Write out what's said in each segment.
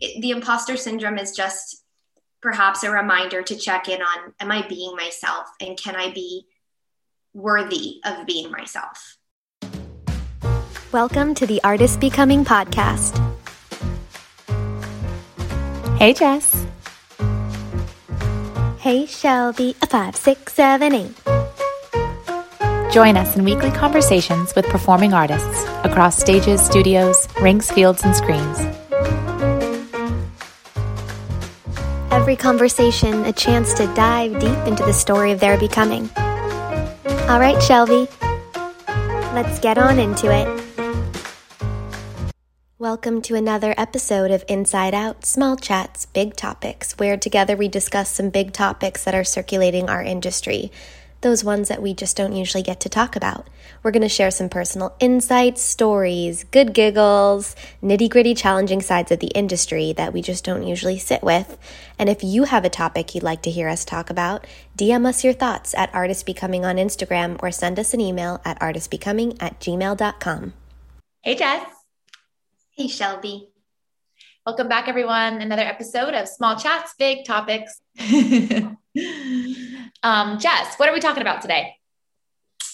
it, the imposter syndrome is just perhaps a reminder to check in on am I being myself and can I be worthy of being myself? Welcome to the Artist Becoming Podcast. Hey, Jess. Hey, Shelby. A five, six, seven, eight. Join us in weekly conversations with performing artists across stages, studios, rinks, fields, and screens. Every conversation a chance to dive deep into the story of their becoming. All right, Shelby. Let's get on into it. Welcome to another episode of Inside Out Small Chats, Big Topics, where together we discuss some big topics that are circulating our industry, those ones that we just don't usually get to talk about. We're going to share some personal insights, stories, good giggles, nitty gritty challenging sides of the industry that we just don't usually sit with. And if you have a topic you'd like to hear us talk about, DM us your thoughts at Artist Becoming on Instagram or send us an email at artistbecoming at gmail.com. Hey, Jess. Hey, Shelby. Welcome back, everyone. Another episode of Small Chats, Big Topics. um, Jess, what are we talking about today?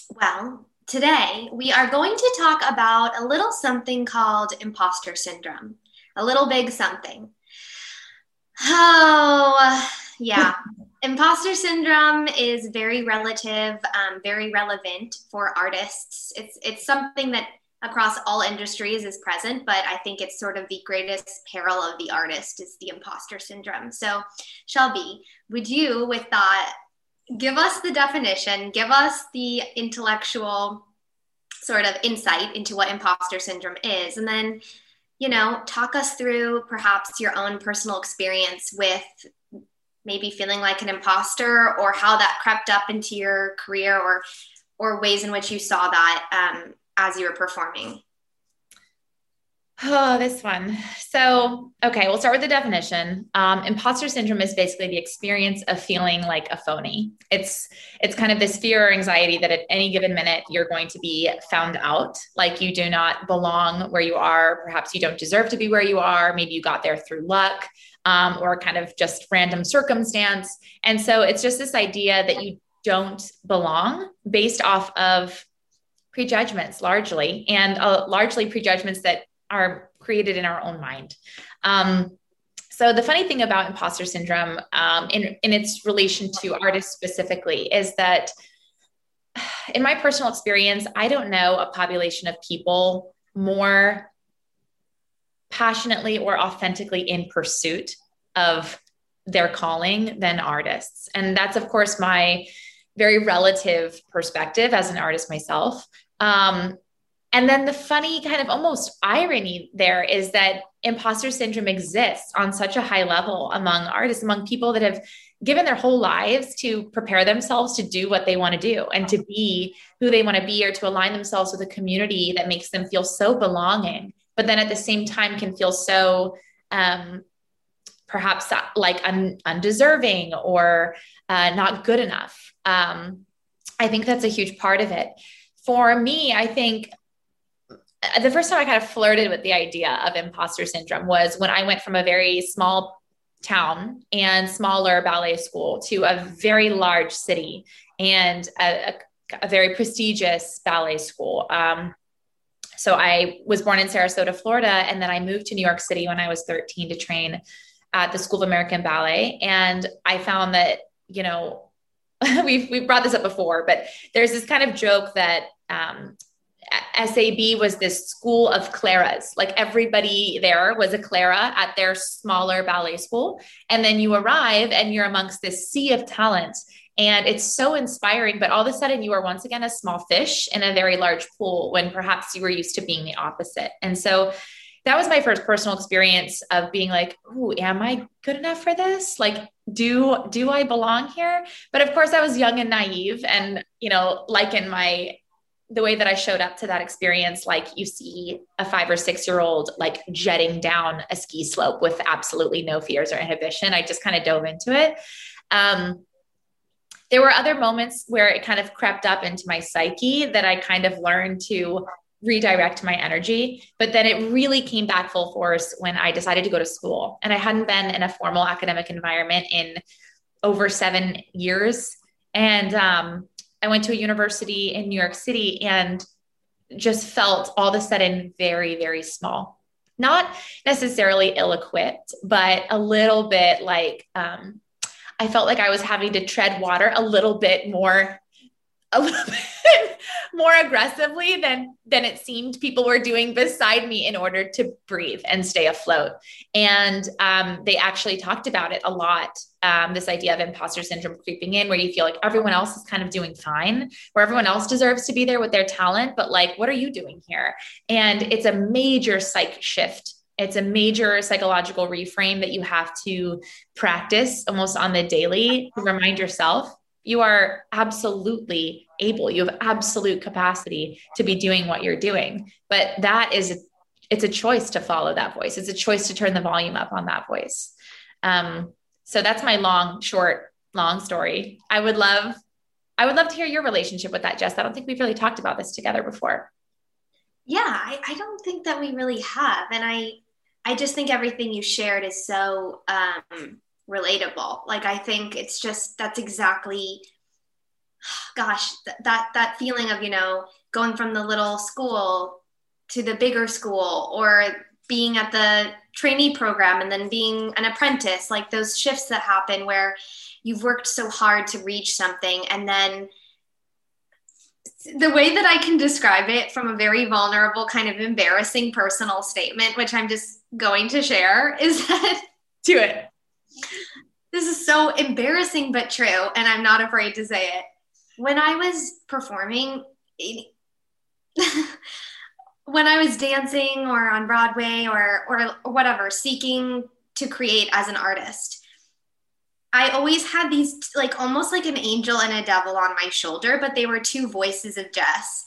Well, today we are going to talk about a little something called imposter syndrome, a little big something. Oh, yeah. imposter syndrome is very relative, um, very relevant for artists. It's it's something that across all industries is present, but I think it's sort of the greatest peril of the artist is the imposter syndrome. So, Shelby, would you, with that, give us the definition, give us the intellectual sort of insight into what imposter syndrome is, and then, you know, talk us through perhaps your own personal experience with maybe feeling like an imposter or how that crept up into your career or or ways in which you saw that um, as you were performing? Oh, this one. So, okay, we'll start with the definition. Um, imposter syndrome is basically the experience of feeling like a phony. It's it's kind of this fear or anxiety that at any given minute you're going to be found out, like you do not belong where you are. Perhaps you don't deserve to be where you are. Maybe you got there through luck um, or kind of just random circumstance. And so it's just this idea that you don't belong based off of prejudgments largely, and uh, largely prejudgments that are created in our own mind. Um, so the funny thing about imposter syndrome, um, in in its relation to artists specifically, is that in my personal experience, I don't know a population of people more passionately or authentically in pursuit of their calling than artists. And that's, of course, my very relative perspective as an artist myself. Um, and then the funny kind of almost irony there is that imposter syndrome exists on such a high level among artists, among people that have given their whole lives to prepare themselves to do what they want to do and to be who they want to be or to align themselves with a community that makes them feel so belonging, but then at the same time can feel so um, perhaps like un- undeserving or uh, not good enough. Um, I think that's a huge part of it for me, I think uh, the first time I kind of flirted with the idea of imposter syndrome was when I went from a very small town and smaller ballet school to a very large city and a, a, a very prestigious ballet school. Um, so I was born in Sarasota, Florida, and then I moved to New York City when I was 13 to train at the School of American Ballet. And I found that, you know, we've we've brought this up before, but there's this kind of joke that um, SAB was this school of Claras. Like everybody there was a Clara at their smaller ballet school. And then you arrive and you're amongst this sea of talent. And it's so inspiring. But all of a sudden, you are once again a small fish in a very large pool when perhaps you were used to being the opposite. And so that was my first personal experience of being like, oh, am I good enough for this? Like, do do I belong here? But of course, I was young and naive, and you know, like in my the way that I showed up to that experience, like you see a five or six year old like jetting down a ski slope with absolutely no fears or inhibition. I just kind of dove into it. Um, there were other moments where it kind of crept up into my psyche that I kind of learned to redirect my energy. But then it really came back full force when I decided to go to school. And I hadn't been in a formal academic environment in over seven years. And um, I went to a university in New York City and just felt all of a sudden very, very small. Not necessarily ill equipped, but a little bit like um, I felt like I was having to tread water a little bit more a little bit more aggressively than than it seemed people were doing beside me in order to breathe and stay afloat. And um, they actually talked about it a lot um, this idea of imposter syndrome creeping in where you feel like everyone else is kind of doing fine where everyone else deserves to be there with their talent but like what are you doing here? And it's a major psych shift. It's a major psychological reframe that you have to practice almost on the daily to remind yourself you are absolutely able. You have absolute capacity to be doing what you're doing. But that is it's a choice to follow that voice. It's a choice to turn the volume up on that voice. Um, so that's my long short long story. I would love i would love to hear your relationship with that jess. I don't think we've really talked about this together before. Yeah i, I don't think that we really have. And i i just think everything you shared is so um, relatable. Like I think it's just that's exactly gosh, th- that that feeling of, you know, going from the little school to the bigger school or being at the trainee program and then being an apprentice, like those shifts that happen where you've worked so hard to reach something and then the way that I can describe it from a very vulnerable, kind of embarrassing personal statement, which I'm just going to share, is that do it this is so embarrassing but true and i'm not afraid to say it. When i was performing when i was dancing or on broadway or or whatever seeking to create as an artist i always had these like almost like an angel and a devil on my shoulder but they were two voices of jess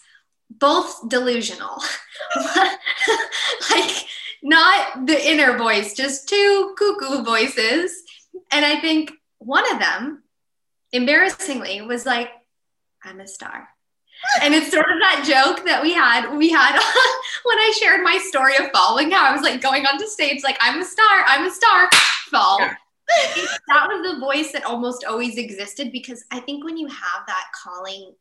both delusional. Like not the inner voice just two cuckoo voices and I think one of them, embarrassingly, was like, I'm a star. and it's sort of that joke that we had we had when I shared my story of falling how I was like going onto stage like I'm a star I'm a star fall yeah. that was the voice that almost always existed because I think when you have that calling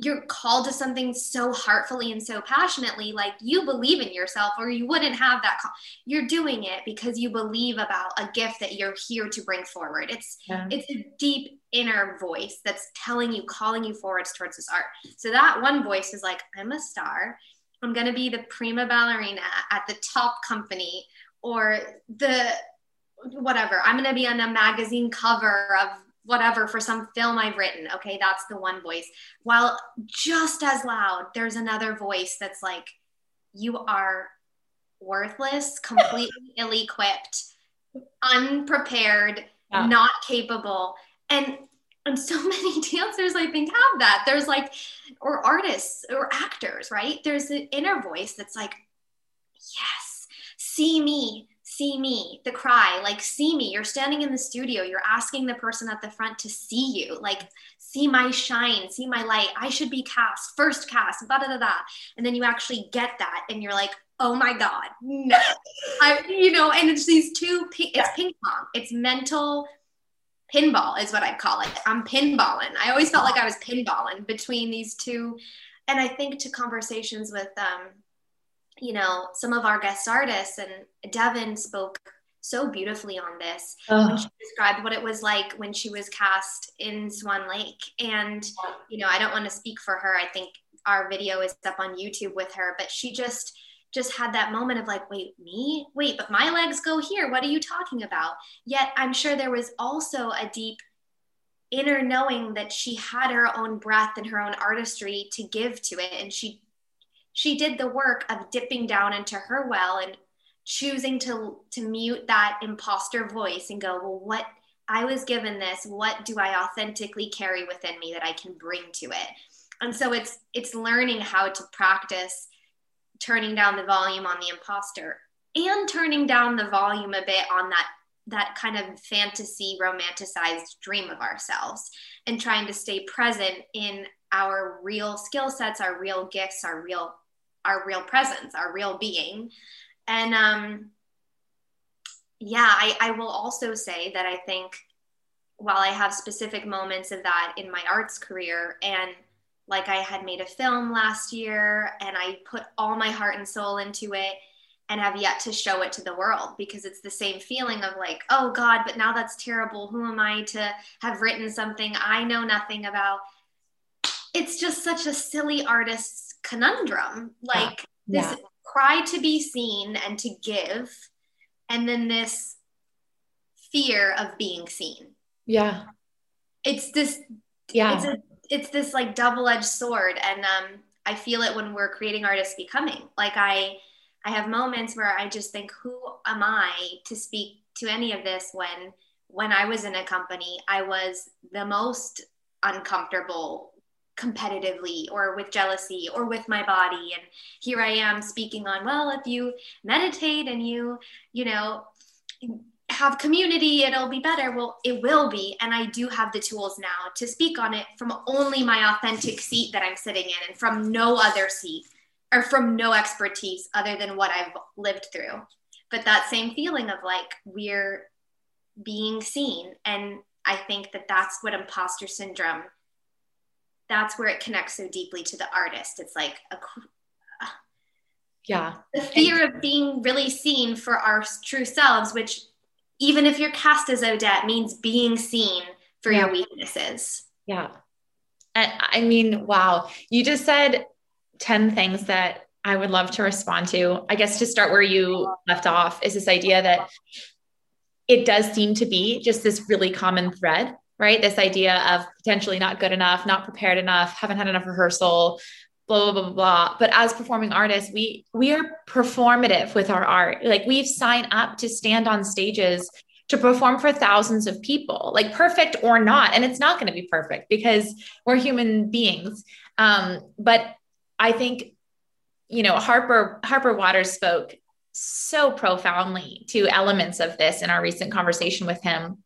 you're called to something so heartfully and so passionately like you believe in yourself or you wouldn't have that call. you're doing it because you believe about a gift that you're here to bring forward it's yeah. it's a deep inner voice that's telling you calling you forwards towards this art so that one voice is like i'm a star i'm going to be the prima ballerina at the top company or the whatever i'm going to be on a magazine cover of whatever for some film I've written. Okay, that's the one voice. While just as loud, there's another voice that's like, you are worthless, completely ill equipped, unprepared, yeah. not capable. And and so many dancers I think have that. There's like or artists or actors, right? There's an inner voice that's like, yes, see me, see me, the cry, like, see me. You're standing in the studio, you're asking the person at the front to see you, like, see my shine, see my light. I should be cast, first cast, da da da da. And then you actually get that, and you're like, oh my God, no. I, you know, and it's these two, it's ping pong, it's mental pinball, is what I'd call it. I'm pinballing. I always felt like I was pinballing between these two. And I think to conversations with, um, you know, some of our guest artists and Devin spoke so beautifully on this oh. when she described what it was like when she was cast in Swan Lake. And, you know, I don't want to speak for her. I think our video is up on YouTube with her, but she just just had that moment of like, wait, me? Wait, but my legs go here. What are you talking about? Yet I'm sure there was also a deep inner knowing that she had her own breath and her own artistry to give to it. And she she did the work of dipping down into her well and choosing to to mute that imposter voice and go well what i was given this. What do i authentically carry within me that i can bring to it? And so it's it's learning how to practice turning down the volume on the imposter and turning down the volume a bit on that that kind of fantasy romanticized dream of ourselves and trying to stay present in our real skill sets, our real gifts, our real our real presence, our real being. And um yeah, I, I will also say that I think while I have specific moments of that in my arts career and like I had made a film last year and I put all my heart and soul into it and have yet to show it to the world because it's the same feeling of like, oh God, but now that's terrible. Who am I to have written something I know nothing about? It's just such a silly artist's conundrum. Like yeah. this yeah. cry to be seen and to give, and then this fear of being seen. Yeah. It's this, yeah. It's a it's this like double-edged sword and um, i feel it when we're creating artists becoming like i i have moments where i just think who am i to speak to any of this when when i was in a company i was the most uncomfortable competitively or with jealousy or with my body and here i am speaking on well if you meditate and you you know have community, it'll be better. Well, it will be. And I do have the tools now to speak on it from only my authentic seat that I'm sitting in and from no other seat or from no expertise other than what I've lived through. But that same feeling of like we're being seen. And I think that that's what imposter syndrome, that's where it connects so deeply to the artist. It's like a, uh, yeah the fear of being really seen for our true selves which even if you're cast as Odette, means being seen for yeah. your weaknesses. Yeah. And I mean, wow. You just said 10 things that I would love to respond to. I guess to start where you left off is this idea that it does seem to be just this really common thread, right? This idea of potentially not good enough, not prepared enough, haven't had enough rehearsal, blah, blah, blah, blah. But as performing artists, we we are performative with our art. Like we've signed up to stand on stages to perform for thousands of people, like perfect or not. And it's not going to be perfect because we're human beings. Um, but I think, you know, Harper Harper Watters spoke so profoundly to elements of this in our recent conversation with him,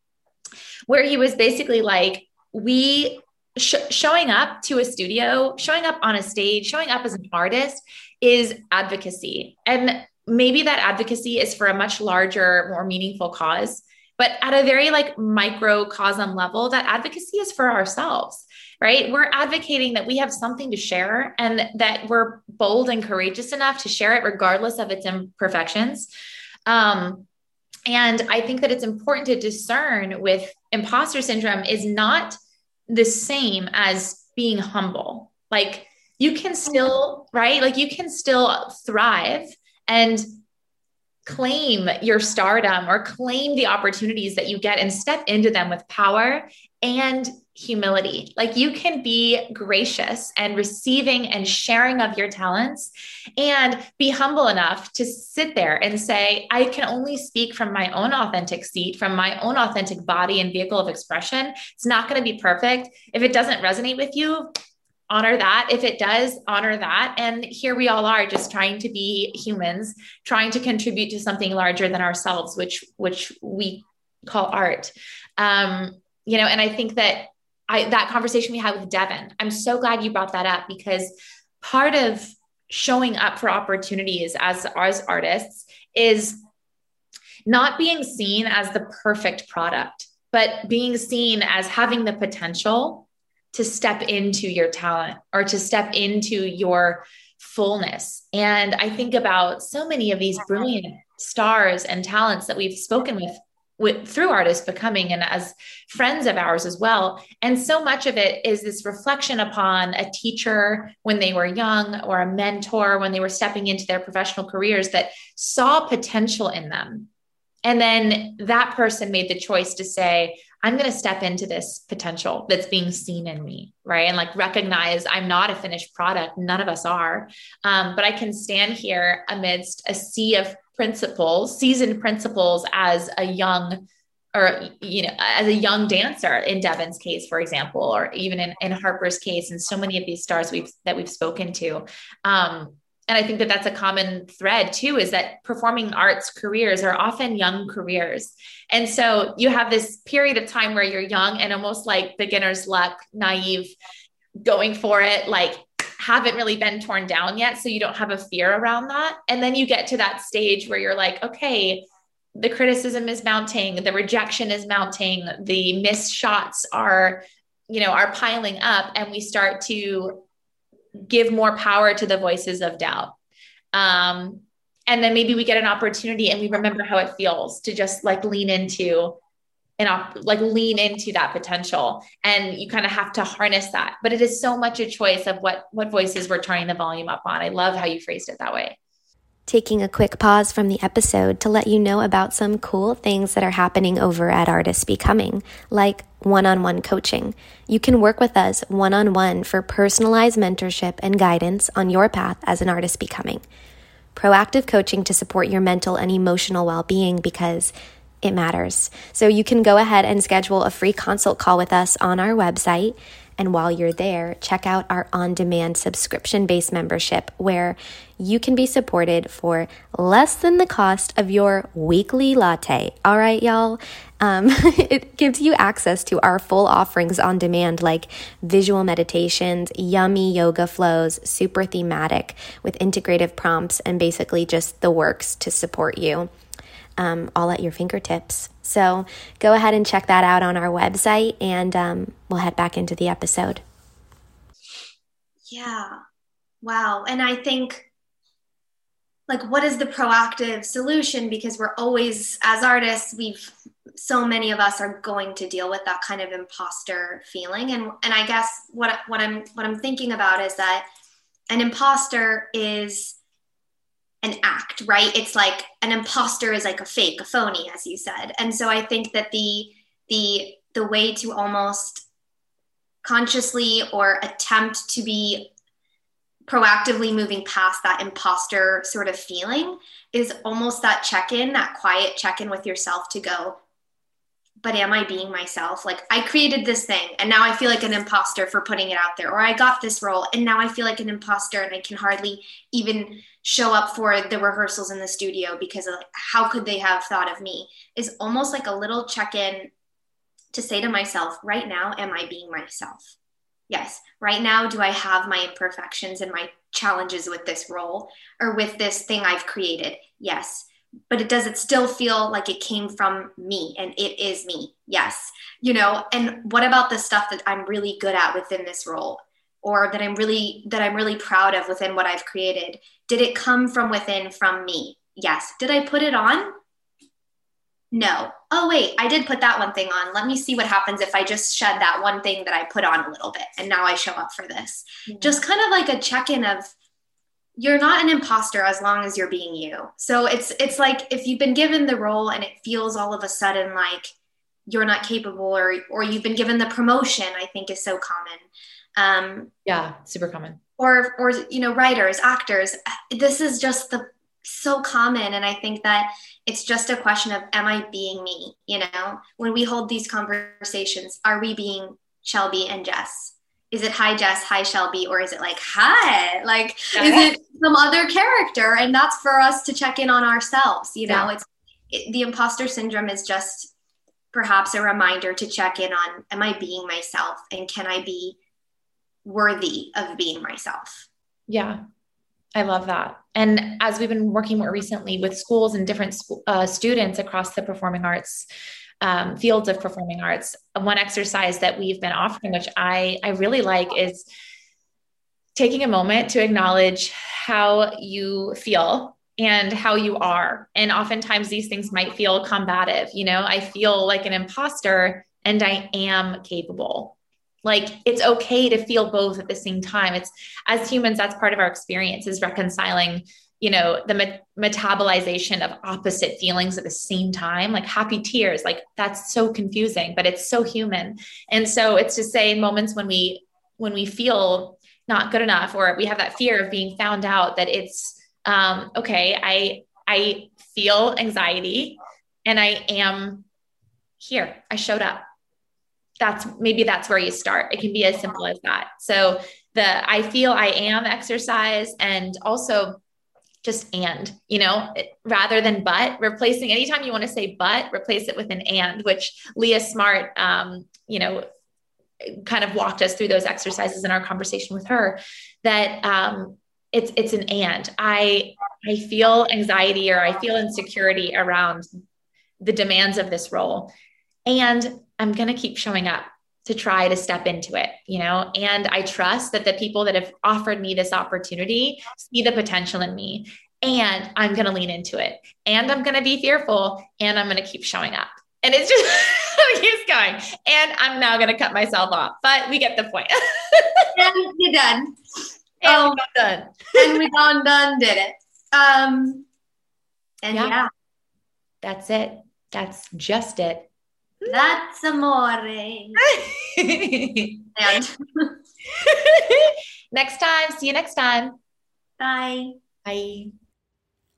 where he was basically like, we sh- showing up to a studio, showing up on a stage, showing up as an artist is advocacy. And maybe that advocacy is for a much larger, more meaningful cause. But at a very like microcosm level, that advocacy is for ourselves, right? We're advocating that we have something to share and that we're bold and courageous enough to share it regardless of its imperfections. Um, and I think that it's important to discern with imposter syndrome is not the same as being humble. Like you can still, right? Like you can still thrive and claim your stardom or claim the opportunities that you get and step into them with power and humility. Like you can be gracious and receiving and sharing of your talents and be humble enough to sit there and say, I can only speak from my own authentic seat, from my own authentic body and vehicle of expression. It's not going to be perfect. If it doesn't resonate with you, honor that. If it does, honor that. And here we all are just trying to be humans, trying to contribute to something larger than ourselves, which which we call art. Um, you know, and I think that I that conversation we had with Devin, I'm so glad you brought that up because part of showing up for opportunities as as artists is not being seen as the perfect product, but being seen as having the potential to step into your talent or to step into your fullness. And I think about so many of these brilliant stars and talents that we've spoken with with through artists becoming and as friends of ours as well and so much of it is this reflection upon a teacher when they were young or a mentor when they were stepping into their professional careers that saw potential in them and then that person made the choice to say I'm going to step into this potential that's being seen in me, right? And like recognize I'm not a finished product. None of us are. Um, but I can stand here amidst a sea of principals, seasoned principals as a young or you know as a young dancer in devin's case for example or even in, in harper's case and so many of these stars we've that we've spoken to. Um, and i think that that's a common thread too is that performing arts careers are often young careers. And so you have this period of time where you're young and almost like beginner's luck naive going for it, like haven't really been torn down yet. So you don't have a fear around that. And then you get to that stage where you're like, okay, the criticism is mounting, the rejection is mounting, the missed shots are, you know, are piling up, and we start to give more power to the voices of doubt. Um, and then maybe we get an opportunity and we remember how it feels to just like lean into and op- like lean into that potential and you kind of have to harness that but it is so much a choice of what what voices we're turning the volume up on i love how you phrased it that way taking a quick pause from the episode to let you know about some cool things that are happening over at Artists Becoming, like one on one coaching. You can work with us one on one for personalized mentorship and guidance on your path as an artist becoming. Proactive coaching to support your mental and emotional well being because it matters. So you can go ahead and schedule a free consult call with us on our website and while you're there, check out our on demand subscription based membership where you can be supported for less than the cost of your weekly latte. All right, y'all? Um, it gives you access to our full offerings on demand, like visual meditations, yummy yoga flows, super thematic with integrative prompts, and basically just the works to support you um, all at your fingertips. So go ahead and check that out on our website, and um, we'll head back into the episode. Yeah. Wow. And I think, like, what is the proactive solution? Because we're always, as artists, we've, so many of us are going to deal with that kind of imposter feeling. And, and I guess what, what I'm, what I'm thinking about is that an imposter is, an act, right? It's like an imposter is like a fake, a phony, as you said. And so I think that the the the way to almost consciously or attempt to be proactively moving past that imposter sort of feeling is almost that check-in, that quiet check-in with yourself to go, but am I being myself? Like I created this thing and now I feel like an imposter for putting it out there, or I got this role and now I feel like an imposter and I can hardly even show up for the rehearsals in the studio because of how could they have thought of me is almost like a little check-in to say to myself, right now, am I being myself? Yes. Right now, do I have my imperfections and my challenges with this role or with this thing I've created? Yes but it does it still feel like it came from me and it is me yes you know and what about the stuff that i'm really good at within this role or that i'm really that i'm really proud of within what i've created. Did it come from within from me? Yes. Did i put it on? No. Oh wait i did put that one thing on. Let me see what happens if i just shed that one thing that i put on a little bit and now i show up for this. Mm-hmm. just kind of like a check-in of you're not an imposter as long as you're being you. So it's it's like if you've been given the role and it feels all of a sudden like you're not capable or or you've been given the promotion, I think is so common. Um, yeah, super common. Or or you know, writers, actors. This is just the so common, and I think that it's just a question of am I being me? You know, when we hold these conversations, are we being Shelby and Jess? is it hi Jess, hi Shelby, or is it like hi? Like yeah. is it some other character? And that's for us to check in on ourselves. You know, yeah. it's it, the imposter syndrome is just perhaps a reminder to check in on am I being myself and can I be worthy of being myself? Yeah. I love that. And as we've been working more recently with schools and different uh, students across the performing arts um, fields of performing arts, one exercise that we've been offering, which I, I really like, is taking a moment to acknowledge how you feel and how you are. And oftentimes these things might feel combative. You know, I feel like an imposter and I am capable. Like it's okay to feel both at the same time. It's as humans, that's part of our experience is reconciling you know the met- metabolization of opposite feelings at the same time like happy tears like that's so confusing but it's so human. And so it's to say in moments when we when we feel not good enough or we have that fear of being found out that it's um, okay i i feel anxiety and i am here. I showed up that's maybe that's where you start. It can be as simple as that. So the i feel i am exercise and also just and, you know, rather than but, replacing anytime you want to say but, replace it with an and, which Leah Smart, um, you know, kind of walked us through those exercises in our conversation with her that um, it's it's an and. I i feel anxiety or i feel insecurity around the demands of this role. And i'm going to keep showing up to try to step into it you know and i trust that the people that have offered me this opportunity see the potential in me and i'm going to lean into it and i'm going to be fearful and i'm going to keep showing up and it's just keeps going and i'm now going to cut myself off but we get the point. and you're done and um, we done. and we gone done did it. Um, and yeah. yeah. That's it. That's just it. That's amore. and next time. See you next time. Bye. Bye.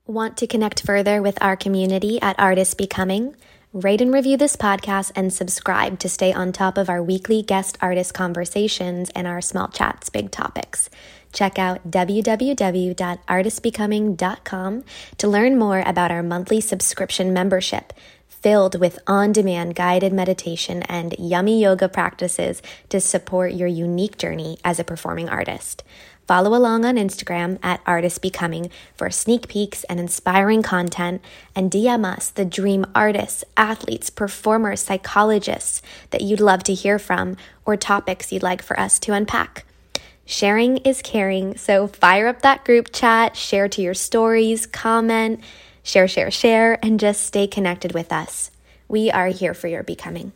Want to connect further with our community at Artist Becoming? Rate and review this podcast and subscribe to stay on top of our weekly guest artist conversations and our small chats, big topics check out www.artistbecoming.com to learn more about our monthly subscription membership filled with on demand guided meditation and yummy yoga practices to support your unique journey as a performing artist. Follow along on Instagram at Artist Becoming for sneak peeks and inspiring content, and DM us the dream artists, athletes, performers, psychologists that you'd love to hear from or topics you'd like for us to unpack. Sharing is caring, so fire up that group chat, share to your stories, comment, share, share, share, and just stay connected with us. We are here for your becoming.